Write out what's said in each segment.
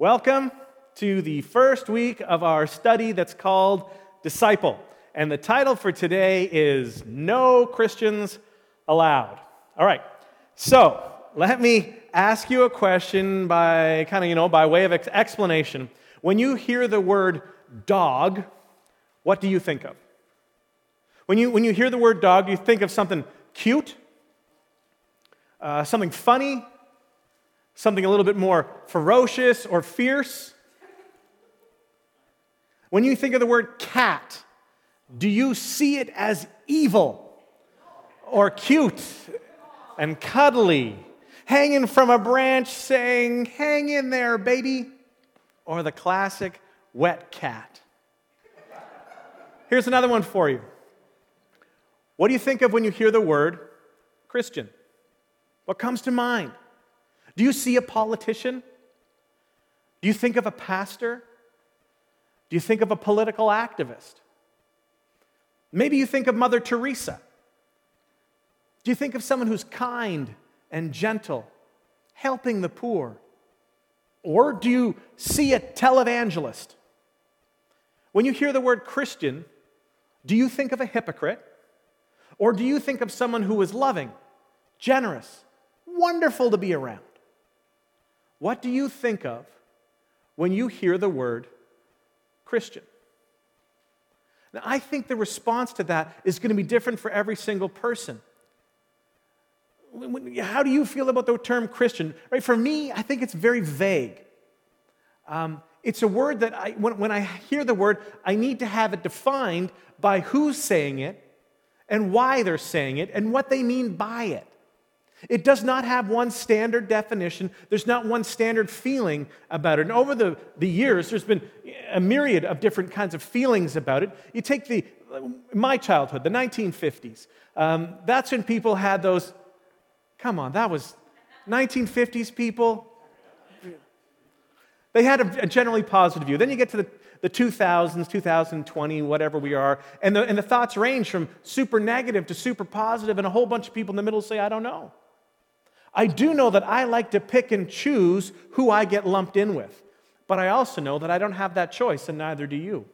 Welcome to the first week of our study that's called Disciple. And the title for today is No Christians Allowed. All right, so let me ask you a question by kind of, you know, by way of explanation. When you hear the word dog, what do you think of? When you, when you hear the word dog, you think of something cute, uh, something funny, something a little bit more ferocious or fierce. When you think of the word cat, do you see it as evil or cute and cuddly, hanging from a branch saying, Hang in there, baby? Or the classic wet cat? Here's another one for you. What do you think of when you hear the word Christian? What comes to mind? Do you see a politician? Do you think of a pastor? Do you think of a political activist? Maybe you think of Mother Teresa. Do you think of someone who's kind and gentle, helping the poor? Or do you see a televangelist? When you hear the word Christian, do you think of a hypocrite? Or do you think of someone who is loving, generous, wonderful to be around? What do you think of when you hear the word Christian? Now, I think the response to that is going to be different for every single person. How do you feel about the term Christian? Right, for me, I think it's very vague. Um, it's a word that I, when, when I hear the word, I need to have it defined by who's saying it and why they're saying it and what they mean by it. It does not have one standard definition. There's not one standard feeling about it. And over the, the years, there's been a myriad of different kinds of feelings about it. You take the, my childhood, the 1950s. Um, that's when people had those, come on, that was 1950s people. They had a, a generally positive view. Then you get to the the 2000s, 2020, whatever we are, and the, and the thoughts range from super negative to super positive, and a whole bunch of people in the middle say, I don't know. I do know that I like to pick and choose who I get lumped in with, but I also know that I don't have that choice, and neither do you.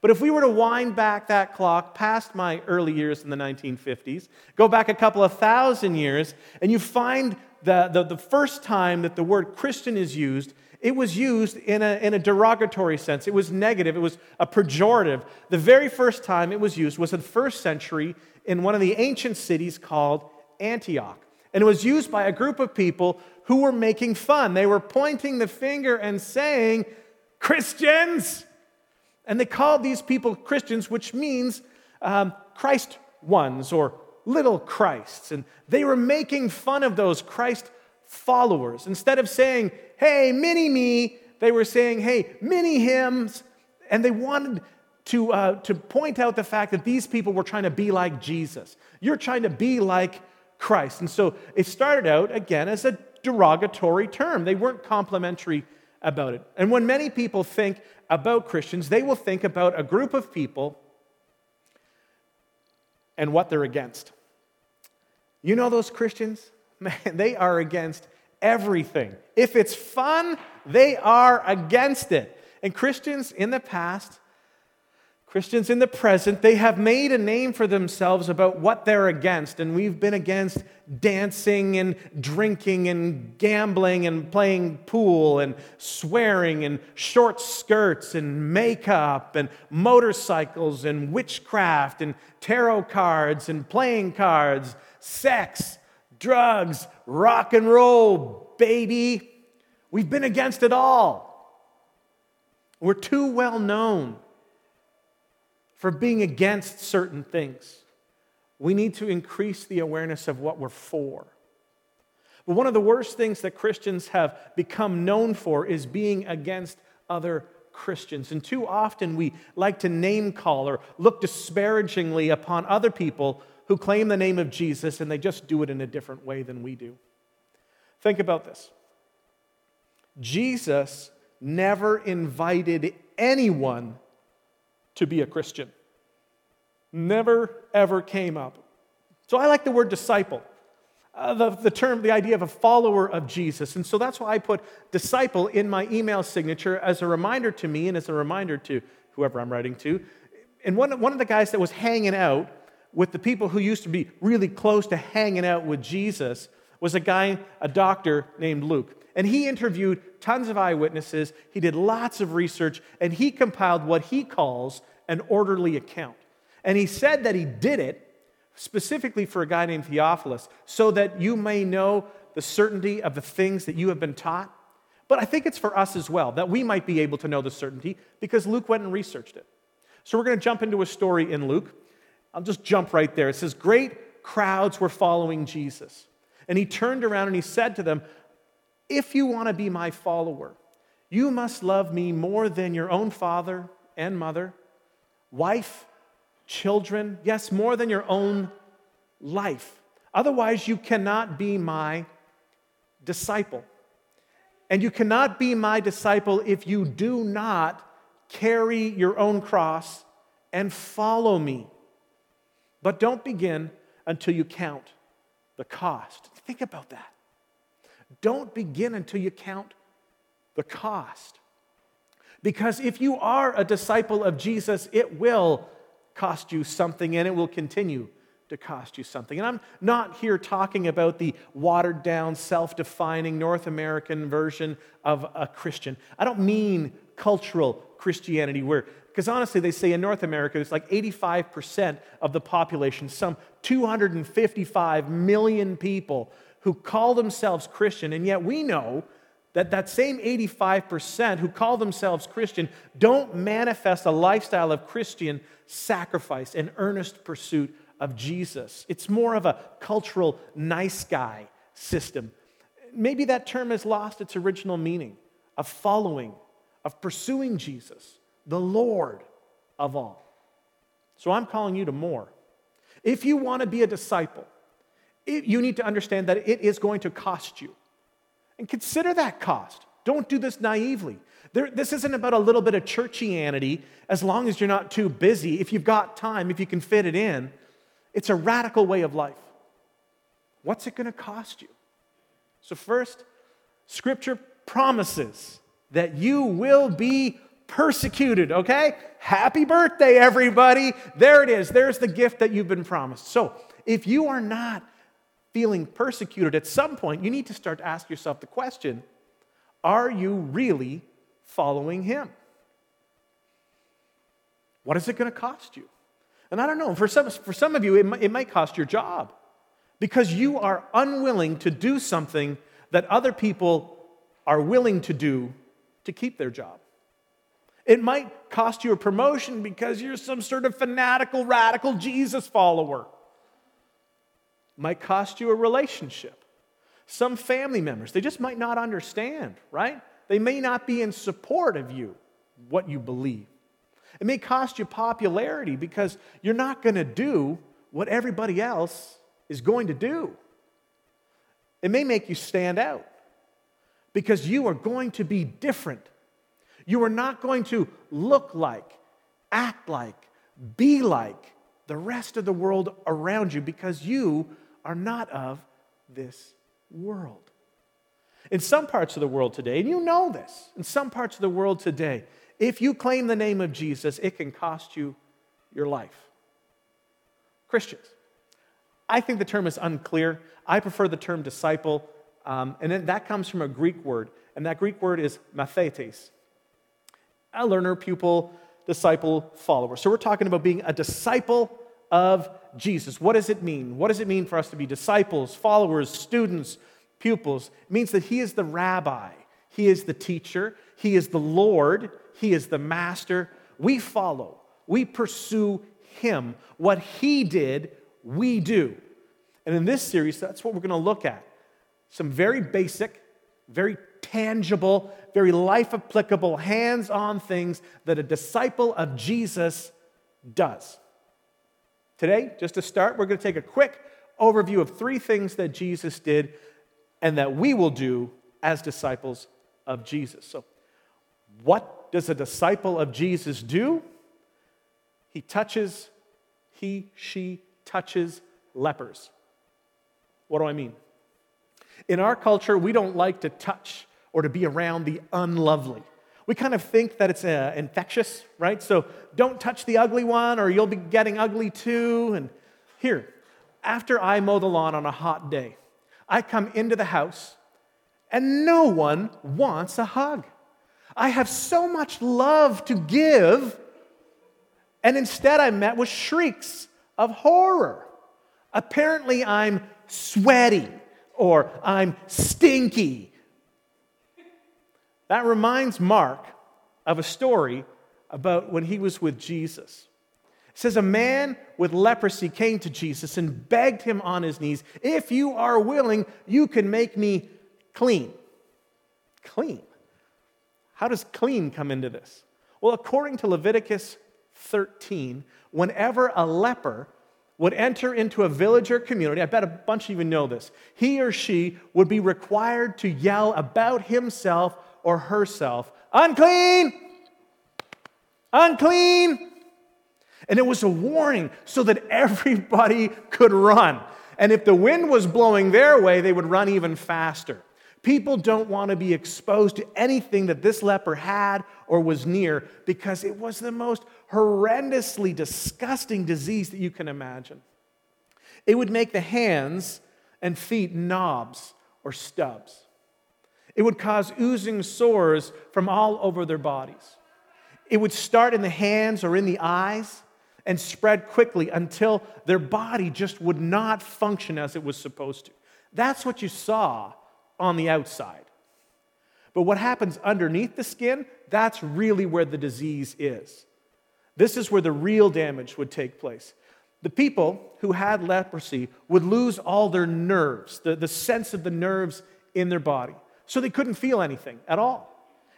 But if we were to wind back that clock past my early years in the 1950s, go back a couple of thousand years, and you find the, the, the first time that the word Christian is used, it was used in a, in a derogatory sense. It was negative, it was a pejorative. The very first time it was used was in the first century in one of the ancient cities called Antioch. And it was used by a group of people who were making fun. They were pointing the finger and saying, Christians! And they called these people Christians, which means um, Christ ones or little Christs. And they were making fun of those Christ followers. Instead of saying, hey, mini me, they were saying, hey, mini hymns. And they wanted to, uh, to point out the fact that these people were trying to be like Jesus. You're trying to be like Christ. And so it started out, again, as a derogatory term. They weren't complimentary about it. And when many people think about Christians, they will think about a group of people and what they're against. You know those Christians? man, they are against everything. If it's fun, they are against it. And Christians in the past, Christians in the present, they have made a name for themselves about what they're against. And we've been against dancing and drinking and gambling and playing pool and swearing and short skirts and makeup and motorcycles and witchcraft and tarot cards and playing cards, sex drugs, rock and roll, baby. We've been against it all. We're too well known for being against certain things. We need to increase the awareness of what we're for. But one of the worst things that Christians have become known for is being against other Christians. And too often we like to name call or look disparagingly upon other people who claim the name of Jesus and they just do it in a different way than we do. Think about this Jesus never invited anyone to be a Christian, never, ever came up. So I like the word disciple. uh, the, the term, the idea of a follower of Jesus. And so that's why I put disciple in my email signature as a reminder to me and as a reminder to whoever I'm writing to. And one, one of the guys that was hanging out with the people who used to be really close to hanging out with Jesus was a guy, a doctor named Luke. And he interviewed tons of eyewitnesses, he did lots of research, and he compiled what he calls an orderly account. And he said that he did it specifically for a guy named Theophilus, so that you may know the certainty of the things that you have been taught. But I think it's for us as well, that we might be able to know the certainty because Luke went and researched it. So we're going to jump into a story in Luke. I'll just jump right there. It says, Great crowds were following Jesus. And he turned around and he said to them, If you want to be my follower, you must love me more than your own father and mother, wife, children, yes, more than your own life. Otherwise, you cannot be my disciple. And you cannot be my disciple if you do not carry your own cross and follow me. But don't begin until you count the cost. Think about that. Don't begin until you count the cost. Because if you are a disciple of Jesus, it will cost you something and it will continue to cost you something. And I'm not here talking about the watered down, self defining North American version of a Christian. I don't mean cultural Christianity where, because honestly, they say in North America, it's like 85% of the population, some 255 million people who call themselves Christian, and yet we know that that same 85% who call themselves Christian don't manifest a lifestyle of Christian sacrifice and earnest pursuit of Jesus. It's more of a cultural nice guy system. Maybe that term has lost its original meaning of following, of pursuing Jesus, the Lord of all. So I'm calling you to more. If you want to be a disciple, you need to understand that it is going to cost you. And consider that cost. Don't do this naively. There, this isn't about a little bit of churchianity as long as you're not too busy. If you've got time, if you can fit it in, it's a radical way of life. What's it going to cost you? So, first, Scripture promises that you will be persecuted, okay? Happy birthday, everybody. There it is. There's the gift that you've been promised. So, if you are not feeling persecuted, at some point you need to start to ask yourself the question Are you really following Him? What is it going to cost you? And I don't know, for some, for some of you, it might, it might cost your job because you are unwilling to do something that other people are willing to do to keep their job. It might cost you a promotion because you're some sort of fanatical, radical Jesus follower might cost you a relationship. Some family members, they just might not understand, right? They may not be in support of you, what you believe. It may cost you popularity because you're not going to do what everybody else is going to do. It may make you stand out because you are going to be different. You are not going to look like, act like, be like the rest of the world around you because you are not of this world. In some parts of the world today, and you know this, in some parts of the world today, if you claim the name of Jesus, it can cost you your life. Christians, I think the term is unclear. I prefer the term disciple, um, and that comes from a Greek word, and that Greek word is mathetes. A learner, pupil, disciple, follower. So we're talking about being a disciple of Jesus. What does it mean? What does it mean for us to be disciples, followers, students, pupils? It means that He is the rabbi, He is the teacher, He is the Lord, He is the master. We follow, we pursue Him. What He did, we do. And in this series, that's what we're going to look at. Some very basic, very tangible, very life applicable, hands on things that a disciple of Jesus does. Today, just to start, we're going to take a quick overview of three things that Jesus did and that we will do as disciples of Jesus. So, what does a disciple of Jesus do? He touches, he, she touches lepers. What do I mean? In our culture, we don't like to touch or to be around the unlovely. We kind of think that it's uh, infectious, right? So don't touch the ugly one or you'll be getting ugly too. And here, after I mow the lawn on a hot day, I come into the house and no one wants a hug. I have so much love to give, and instead I'm met with shrieks of horror. Apparently, I'm sweaty or I'm stinky. That reminds Mark of a story about when he was with Jesus. It says, A man with leprosy came to Jesus and begged him on his knees, If you are willing, you can make me clean. Clean. How does clean come into this? Well, according to Leviticus 13, whenever a leper would enter into a village or community, I bet a bunch of you know this, he or she would be required to yell about himself or herself, unclean, unclean. And it was a warning so that everybody could run. And if the wind was blowing their way, they would run even faster. People don't want to be exposed to anything that this leper had or was near because it was the most horrendously disgusting disease that you can imagine. It would make the hands and feet knobs or stubs. It would cause oozing sores from all over their bodies. It would start in the hands or in the eyes and spread quickly until their body just would not function as it was supposed to. That's what you saw on the outside. But what happens underneath the skin, that's really where the disease is. This is where the real damage would take place. The people who had leprosy would lose all their nerves, the, the sense of the nerves in their body. So they couldn't feel anything at all.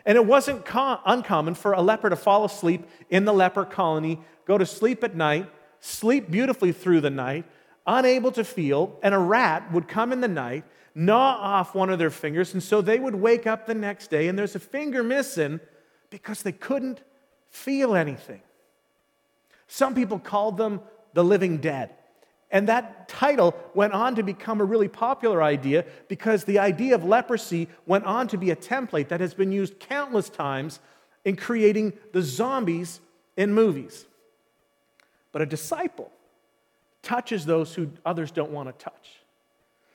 And it wasn't com- uncommon for a leper to fall asleep in the leper colony, go to sleep at night, sleep beautifully through the night, unable to feel, and a rat would come in the night, gnaw off one of their fingers, and so they would wake up the next day and there's a finger missing because they couldn't feel anything. Some people called them the living dead. And that title went on to become a really popular idea because the idea of leprosy went on to be a template that has been used countless times in creating the zombies in movies. But a disciple touches those who others don't want to touch.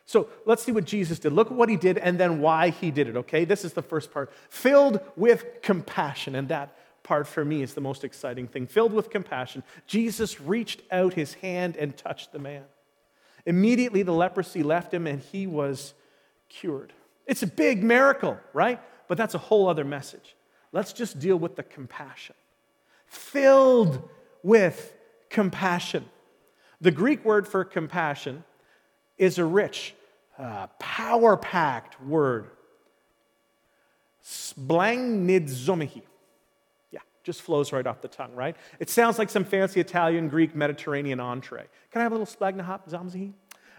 So let's see what Jesus did. Look at what he did and then why he did it, okay? This is the first part. Filled with compassion, and that part for me is the most exciting thing. Filled with compassion, Jesus reached out his hand and touched the man. Immediately, the leprosy left him and he was cured. It's a big miracle, right? But that's a whole other message. Let's just deal with the compassion. Filled with compassion. The Greek word for compassion is a rich, uh, power packed word. Splanchnizomai just flows right off the tongue, right? It sounds like some fancy Italian, Greek, Mediterranean entree. Can I have a little splagnahop zamzi?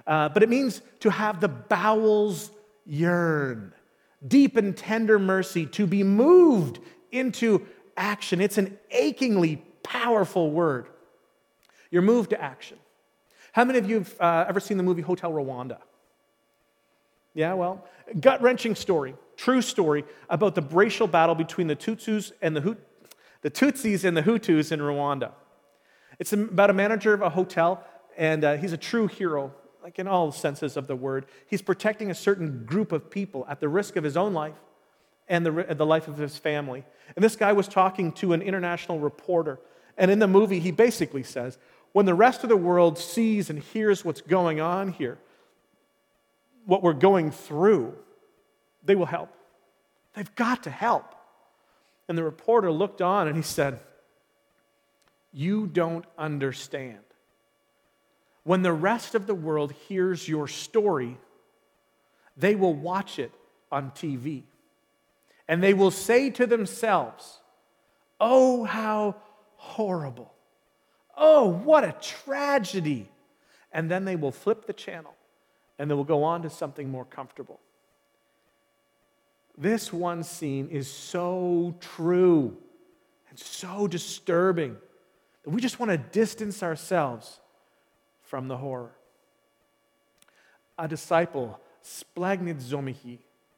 Uh, but it means to have the bowels yearn, deep and tender mercy, to be moved into action. It's an achingly powerful word. You're moved to action. How many of you have uh, ever seen the movie Hotel Rwanda? Yeah, well, gut wrenching story, true story about the racial battle between the Tutsis and the the Tutsis and the Hutus in Rwanda. It's about a manager of a hotel, and uh, he's a true hero, like in all senses of the word. He's protecting a certain group of people at the risk of his own life and the, the life of his family. And this guy was talking to an international reporter. And in the movie, he basically says, when the rest of the world sees and hears what's going on here, what we're going through, they will help. They've got to help. And the reporter looked on and he said, You don't understand. When the rest of the world hears your story, they will watch it on TV. And they will say to themselves, Oh, how horrible. Oh, what a tragedy. And then they will flip the channel and they will go on to something more comfortable. This one scene is so true and so disturbing that we just want to distance ourselves from the horror. a disciple, splagnid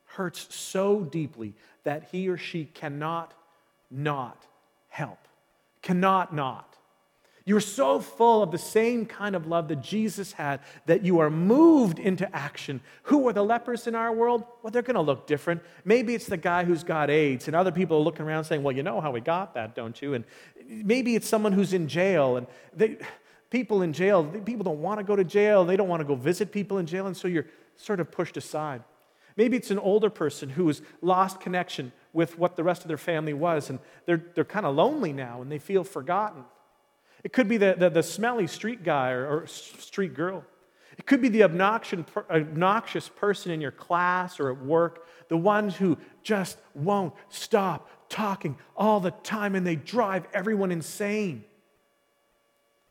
hurts so deeply that he or she cannot not help. Cannot not. You're so full of the same kind of love that Jesus had that you are moved into action. Who are the lepers in our world? Well, they're going to look different. Maybe it's the guy who's got AIDS, and other people are looking around saying, Well, you know how we got that, don't you? And maybe it's someone who's in jail, and they, people in jail, people don't want to go to jail, they don't want to go visit people in jail, and so you're sort of pushed aside. Maybe it's an older person who has lost connection with what the rest of their family was, and they're, they're kind of lonely now and they feel forgotten. It could be the, the, the smelly street guy or, or, street girl. It could be the obnoxious, obnoxious person in your class or at work, the ones who just won't stop talking all the time and they drive everyone insane.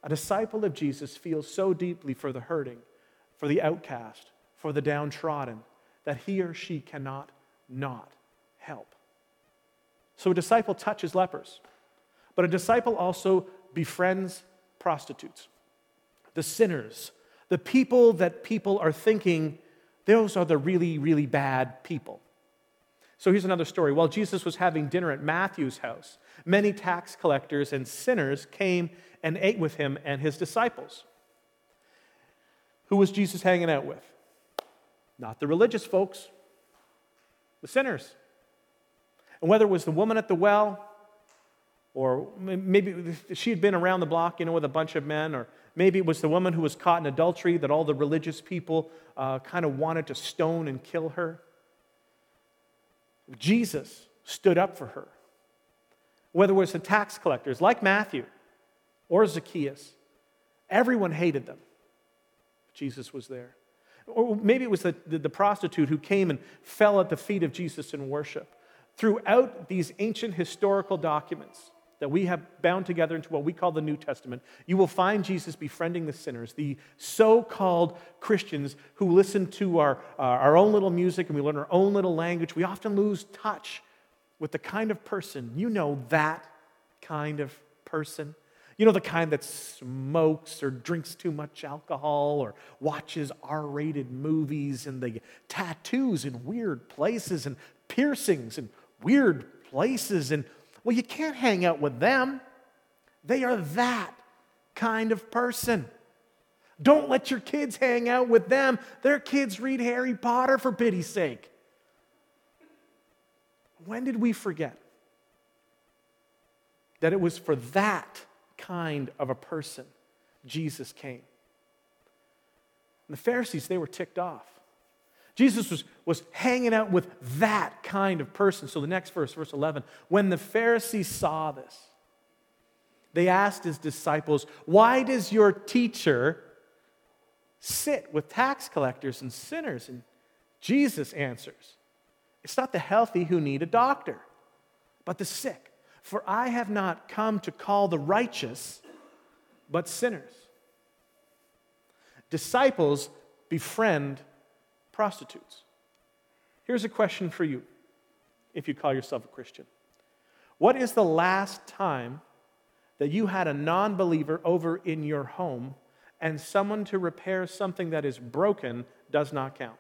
A disciple of Jesus feels so deeply for the hurting, for the outcast, for the downtrodden, that he or she cannot not help. So a disciple touches lepers, but a disciple also befriends prostitutes, the sinners, the people that people are thinking those are the really, really bad people. So here's another story. While Jesus was having dinner at Matthew's house, many tax collectors and sinners came and ate with him and his disciples. Who was Jesus hanging out with? Not the religious folks, the sinners. And whether it was the woman at the well, or maybe she had been around the block, you know, with a bunch of men, or maybe it was the woman who was caught in adultery that all the religious people uh, kind of wanted to stone and kill her. Jesus stood up for her. Whether it was the tax collectors like Matthew or Zacchaeus, everyone hated them. Jesus was there. Or maybe it was the, the, the, prostitute who came and fell at the feet of Jesus in worship. Throughout these ancient historical documents that we have bound together into what we call the New Testament, you will find Jesus befriending the sinners, the so called Christians who listen to our, uh, our own little music and we learn our own little language. We often lose touch with the kind of person, you know, that kind of person you know, the kind that smokes or drinks too much alcohol or watches R rated movies and the tattoos in weird places and piercings in weird places. And, well, you can't hang out with them. They are that kind of person. Don't let your kids hang out with them. Their kids read Harry Potter for pity's sake. When did we forget that it was for that kind of a person Jesus came. And the Pharisees, they were ticked off. Jesus was, was hanging out with that kind of person. So the next verse, verse 11, when the Pharisees saw this, they asked his disciples, Why does your teacher sit with tax collectors and sinners? And Jesus answers, It's not the healthy who need a doctor, but the sick. For I have not come to call the righteous, but sinners. Disciples befriend prostitutes. Here's a question for you if you call yourself a Christian. What is the last time that you had a non believer over in your home and someone to repair something that is broken does not count?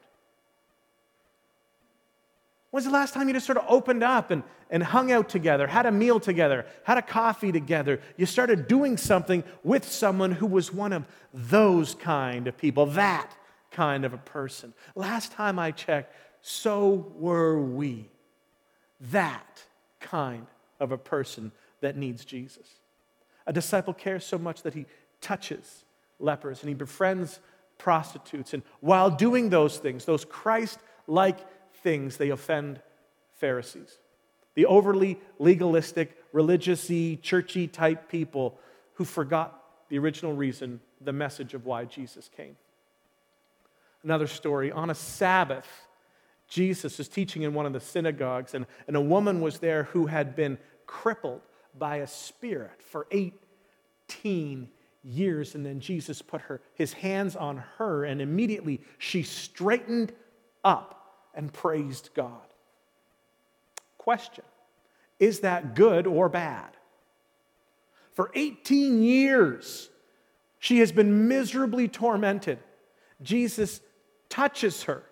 When's the last time you just sort of opened up and, and hung out together, had a meal together, had a coffee together? You started doing something with someone who was one of those kind of people, that kind of a person. Last time I checked, so were we. That kind of a person that needs Jesus. A disciple cares so much that he touches lepers and he befriends prostitutes. And while doing those things, those Christ like things, they offend Pharisees. The overly legalistic, religious y, churchy type people who forgot the original reason, the message of why Jesus came. Another story on a Sabbath, Jesus was teaching in one of the synagogues, and, and a woman was there who had been crippled by a spirit for 18 years. And then Jesus put her, his hands on her, and immediately she straightened up and praised God. Question Is that good or bad? For 18 years, she has been miserably tormented. Jesus touches her,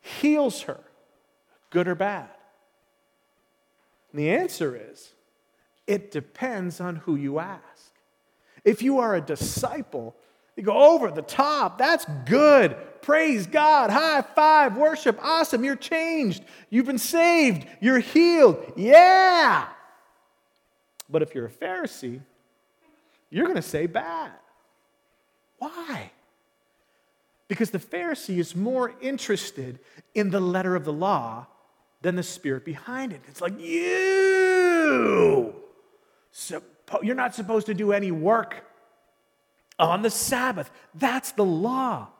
heals her, good or bad? And the answer is it depends on who you ask. If you are a disciple, you go over the top. That's good. Praise God. High five. Worship. Awesome. You're changed. You've been saved. You're healed. Yeah. But if you're a Pharisee, you're going to say bad. Why? Because the Pharisee is more interested in the letter of the law than the spirit behind it. It's like, you, you're not supposed to do any work on the Sabbath. That's the law.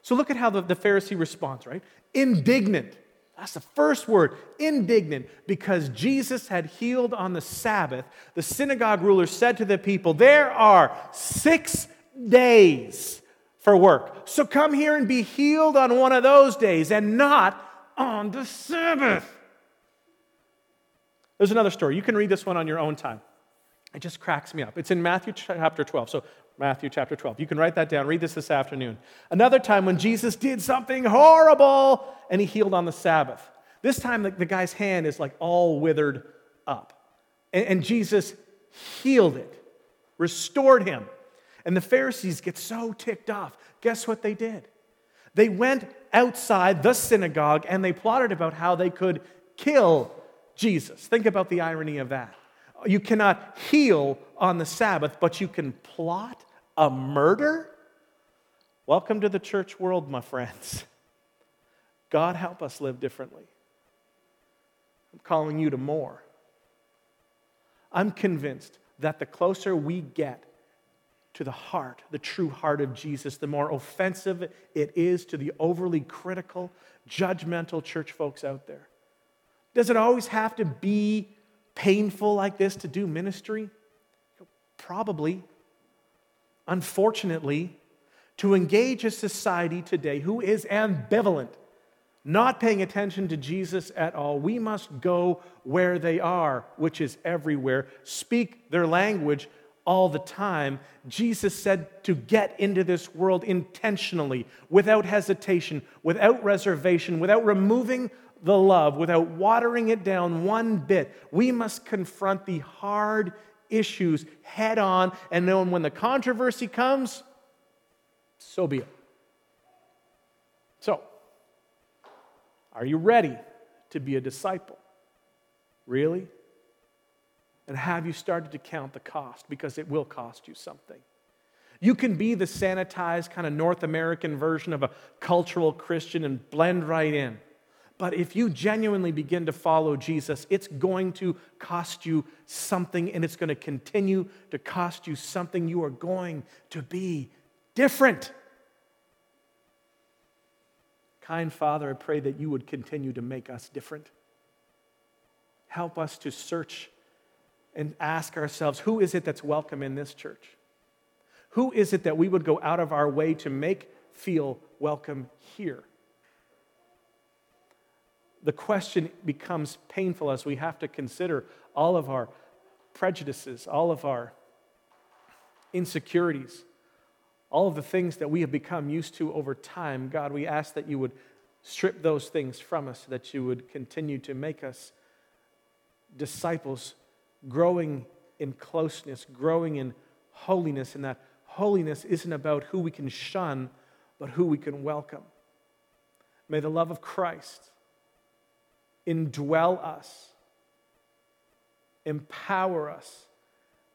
So look at how the, the Pharisee responds, right? Indignant. That's the first word, indignant, because Jesus had healed on the Sabbath. The synagogue ruler said to the people, There are six days for work. So come here and be healed on one of those days and not on the Sabbath. There's another story. You can read this one on your own time. It just cracks me up. It's in Matthew chapter 12. So, Matthew chapter 12. You can write that down. Read this this afternoon. Another time when Jesus did something horrible and he healed on the Sabbath. This time, the, the guy's hand is like all withered up. And, and Jesus healed it, restored him. And the Pharisees get so ticked off. Guess what they did? They went outside the synagogue and they plotted about how they could kill Jesus. Think about the irony of that. You cannot heal on the Sabbath, but you can plot a murder? Welcome to the church world, my friends. God help us live differently. I'm calling you to more. I'm convinced that the closer we get to the heart, the true heart of Jesus, the more offensive it is to the overly critical, judgmental church folks out there. Does it always have to be painful like this to do ministry? Probably. Unfortunately, to engage a society today who is ambivalent, not paying attention to Jesus at all, we must go where they are, which is everywhere, speak their language all the time. Jesus said to get into this world intentionally, without hesitation, without reservation, without removing the love, without watering it down one bit. We must confront the hard issues head on and know when the controversy comes, so be it. So, are you ready to be a disciple? Really? And have you started to count the cost? Because it will cost you something. You can be the sanitized, kind of North American version of a cultural Christian and blend right in. But if you genuinely begin to follow Jesus, it's going to cost you something and it's going to continue to cost you something. You are going to be different. Kind Father, I pray that you would continue to make us different. Help us to search and ask ourselves who is it that's welcome in this church? Who is it that we would go out of our way to make feel welcome here? the question becomes painful as we have to consider all of our prejudices, all of our insecurities, all of the things that we have become used to over time. God, we ask that you would strip those things from us, that you would continue to make us disciples, growing in closeness, growing in holiness, and that holiness isn't about who we can shun, but who we can welcome. May the love of Christ indwell us, empower us,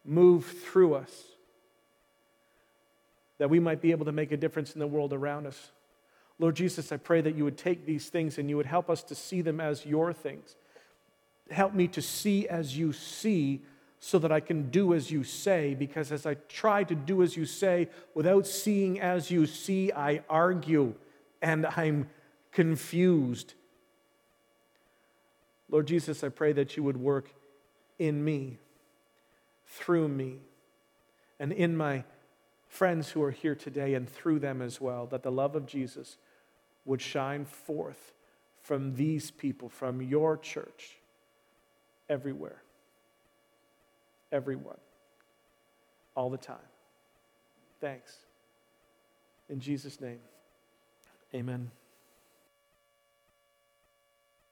move through us, that we might be able to make a difference in the world around us. Lord Jesus, I pray that you would take these things and you would help us to see them as your things. Help me to see as you see so that I can do as you say, because as I try to do as you say without seeing as you see, I argue and I'm confused. Lord Jesus, I pray that you would work in me, through me, and in my friends who are here today and through them as well, that the love of Jesus would shine forth from these people, from your church, everywhere, everyone, all the time. Thanks. In Jesus' name, Amen.